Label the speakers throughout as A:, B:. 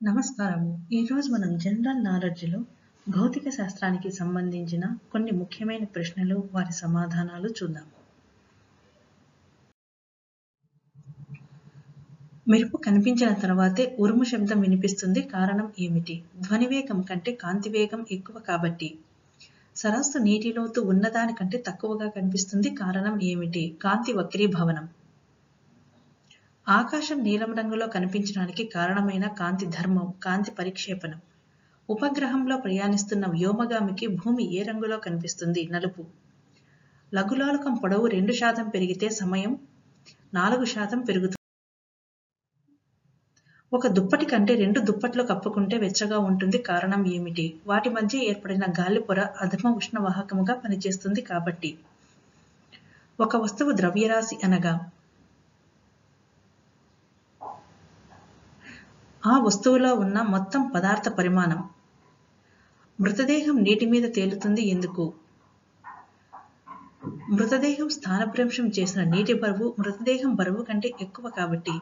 A: నమస్కారము. ఈరోజు మనం జనరల్ నాలెడ్జ్‌లో భౌతిక శాస్త్రానికి సంబంధించిన కొన్ని ముఖ్యమైన ప్రశ్నలు, వారి సమాధానాలు చూద్దాము మెరుపు కనిపించిన తర్వాతే ఉరుము శబ్దం వినిపిస్తుంది కారణం ఏమిటి? ధ్వని వేగం కంటే కాంతి వేగం ఎక్కువ కాబట్టి. సరస్సు నీటిలోతు ఉన్నదానికంటే తక్కువగా కనిపిస్తుంది కారణం ఏమిటి? కాంతి వక్రీభవనం. ఆకాశం నీలం రంగులో కనిపించడానికి కారణమైన కాంతి ధర్మం కాంతి పరిక్షేపణం. ఉపగ్రహంలో ప్రయాణిస్తున్న వ్యోమగామికి భూమి ఏ రంగులో కనిపిస్తుంది? నలుపు. లఘులోలకం పొడవు రెండు శాతం పెరిగితే సమయం నాలుగు శాతం పెరుగుతుంది. ఒక దుప్పటి కంటే రెండు దుప్పట్లు కప్పుకుంటే వెచ్చగా ఉంటుంది కారణం ఏమిటి? వాటి మధ్య ఏర్పడిన గాలిపొర అధమ ఉష్ణవాహకముగా పనిచేస్తుంది కాబట్టి. ఒక వస్తువు ద్రవ్యరాశి అనగా ఆ వస్తువులో ఉన్న మొత్తం పదార్థ పరిమాణం. మృతదేహం నీటి మీద తేలుతుంది ఎందుకు? మృతదేహం స్థానభ్రంశం చేసిన నీటి బరువు మృతదేహం బరువు కంటే ఎక్కువ కాబట్టి.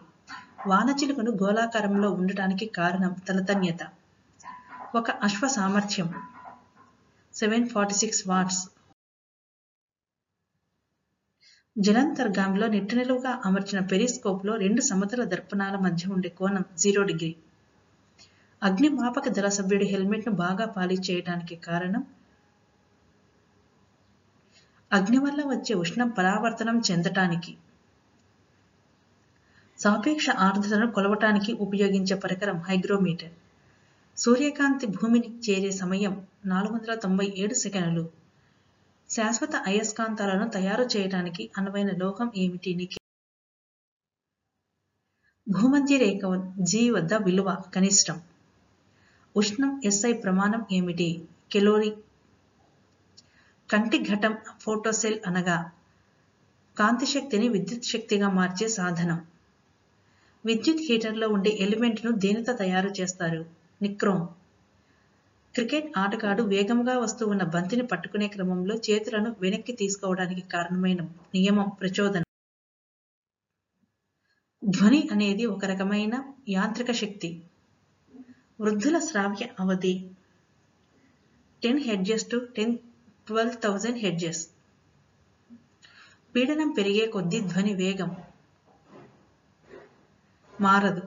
A: వానచిలుకను గోళాకారంలో ఉండటానికి కారణం తలతన్యత. ఒక అశ్వ సామర్థ్యం సెవెన్ ఫార్టీ సిక్స్ వాట్స్. జలంతర్గాంలో నిట్టనిలువుగా అమర్చిన పెరిస్కోప్లో రెండు సమతల దర్పణాల మధ్య ఉండే కోణం జీరో డిగ్రీ. అగ్నిమాపక దళ సభ్యుడి హెల్మెట్ను బాగా పాలిష్ చేయటానికి కారణం అగ్ని వల్ల వచ్చే ఉష్ణం పరావర్తనం చెందటానికి. సాపేక్ష ఆర్ద్రతను కొలవటానికి ఉపయోగించే పరికరం హైగ్రోమీటర్. సూర్యకాంతి భూమిని చేరే సమయం నాలుగు వందల తొంభై ఏడు సెకన్లు. శాశ్వత అయస్కాంతాలను తయారు చేయటానికి అనువైన లోహం ఏమిటి? భూమధ్య రేఖ జీ వద్ద విలువ కనిష్టం. ఉష్ణం ఎస్ఐ ప్రమాణం ఏమిటి? కెలోరీ. కంటి ఘటం ఫోటోసెల్ అనగా కాంతి శక్తిని విద్యుత్ శక్తిగా మార్చే సాధనం. విద్యుత్ హీటర్లో ఉండే ఎలిమెంట్ను దేనితో తయారు చేస్తారు? నిక్రోమ్. క్రికెట్ ఆటగాడు వేగంగా వస్తూ ఉన్న బంతిని పట్టుకునే క్రమంలో చేతులను వెనక్కి తీసుకోవడానికి కారణమైన నియమం ప్రచోదనం. ధ్వని అనేది ఒక రకమైన యాంత్రిక శక్తి. వృద్ధుల శ్రావ్య అవధి ten hertz to ten twelve thousand hertz పీడనం పెరిగే కొద్దీ ధ్వని వేగం మారదు.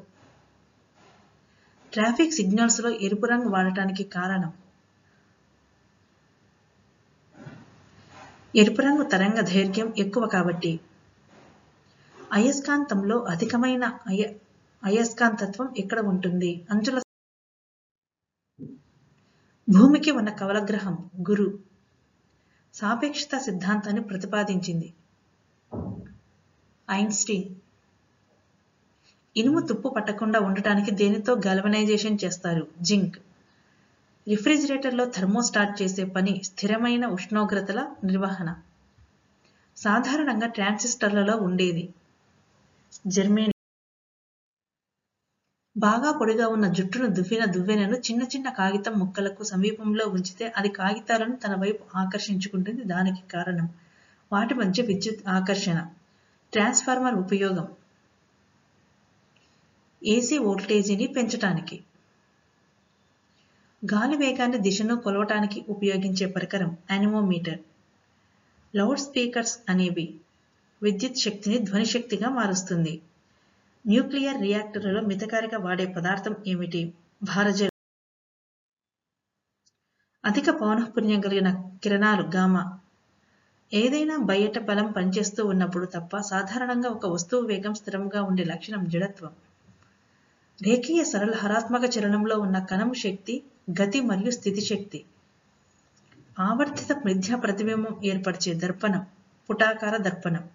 A: ట్రాఫిక్ సిగ్నల్స్లో ఎరుపు రంగు వాడటానికి కారణం ఎరుపు రంగు తరంగ దైర్ఘ్యం ఎక్కువ కాబట్టి. అయస్కాంతంలో అధికమైన అయ అయస్కాంతత్వం ఎక్కడ ఉంటుంది? అంచుల భూమికి ఉన్న కవలగ్రహం గురు. సాపేక్షత సిద్ధాంతాన్ని ప్రతిపాదించింది ఐన్స్టీన్. ఇనుము తుప్పు పట్టకుండా ఉండటానికి దేనితో గల్వనైజేషన్ చేస్తారు? జింక్. రిఫ్రిజిరేటర్లో థర్మోస్టాట్ చేసే పని స్థిరమైన ఉష్ణోగ్రతల నిర్వహణ. సాధారణంగా ట్రాన్సిస్టర్లలో ఉండేది జర్మేని బాగా పొడిగా ఉన్న జుట్టును దువ్విన దువ్వెనను చిన్న చిన్న కాగితం ముక్కలకు సమీపంలో ఉంచితే అది కాగితాలను తన వైపు ఆకర్షించుకుంటుంది దానికి కారణం వాటి మధ్య విద్యుత్ ఆకర్షణ. ట్రాన్స్ఫార్మర్ ఉపయోగం ఏసీ వోల్టేజీని పెంచటానికి. గాలి వేగాన్ని దిశను కొలవటానికి ఉపయోగించే పరికరం యానిమోమీటర్. లౌడ్ స్పీకర్స్ అనేవి విద్యుత్ శక్తిని ధ్వని శక్తిగా మారుస్తుంది. న్యూక్లియర్ రియాక్టర్లలో మితకారిగా వాడే పదార్థం ఏమిటి? భారజలం. అధిక పౌనఃపుణ్యం కలిగిన కిరణాలు గామా. ఏదైనా బయట బలం పనిచేస్తూ ఉన్నప్పుడు తప్ప సాధారణంగా ఒక వస్తువు వేగం స్థిరంగా ఉండే లక్షణం జడత్వం. రేఖీయ సరళ హరాత్మక చలనంలో ఉన్న కణం శక్తి గతి మరియు స్థితి శక్తి. ఆవర్తిత మిథ్యా ప్రతిబింబం ఏర్పరిచే దర్పణం పుటాకార దర్పణం.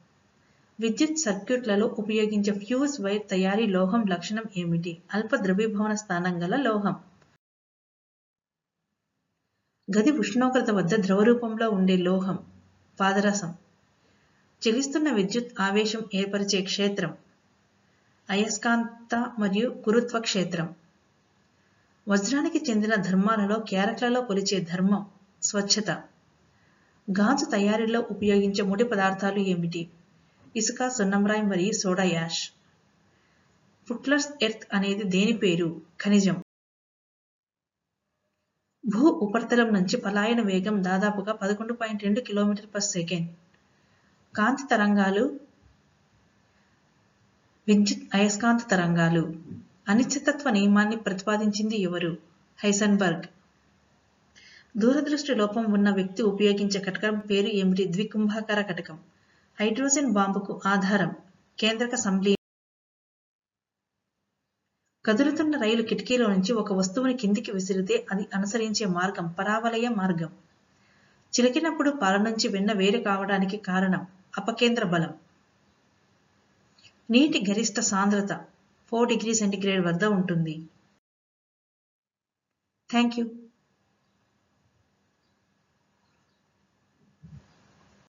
A: విద్యుత్ సర్క్యూట్లలో ఉపయోగించే ఫ్యూజ్ వైర్ తయారీ లోహం లక్షణం ఏమిటి? అల్ప ద్రవీభవన స్థానం గల లోహం. గది ఉష్ణోగ్రత వద్ద ద్రవరూపంలో ఉండే లోహం పాదరసం. చలిస్తున్న విద్యుత్ ఆవేశం ఏర్పరిచే క్షేత్రం అయస్కాంత మరియు గురుత్వ క్షేత్రం. వజ్రానికి చెందిన ధర్మాలలో క్యారెట్లలో కొలిచే ధర్మం స్వచ్ఛత. గాజు తయారీలో ఉపయోగించే ముడి పదార్థాలు ఏమిటి? ఇసుక, సున్నంరాయి మరియు సోడా యాష్. ఫుట్లర్స్ ఎర్త్ అనేది దేని పేరు? ఖనిజం. భూ ఉపరితలం నుంచి పలాయన వేగం దాదాపుగా పదకొండు పాయింట్ రెండు కిలోమీటర్ పర్ సెకండ్ కాంతి తరంగాలు విద్యుత్ అయస్కాంత తరంగాలు అనిశ్చితత్వ నియమాన్ని ప్రతిపాదించింది ఎవరు హైసన్బర్గ్ దూరదృష్టి లోపం ఉన్న వ్యక్తి ఉపయోగించే కటకం పేరు ఏమిటి ద్వికుంభాకార కటకం హైడ్రోజన్ బాంబుకు ఆధారం కేంద్రక సంలీ కదులుతున్న రైలు కిటికీలో నుంచి ఒక వస్తువుని కిందికి విసిరితే అది అనుసరించే మార్గం పరావలయ మార్గం. చిలికినప్పుడు పాల నుంచి వెన్న వేరు కావడానికి కారణం అపకేంద్ర బలం. నీటి గరిష్ట సాంద్రత ఫోర్ డిగ్రీ సెంటిగ్రేడ్ వద్ద ఉంటుంది. Thank you.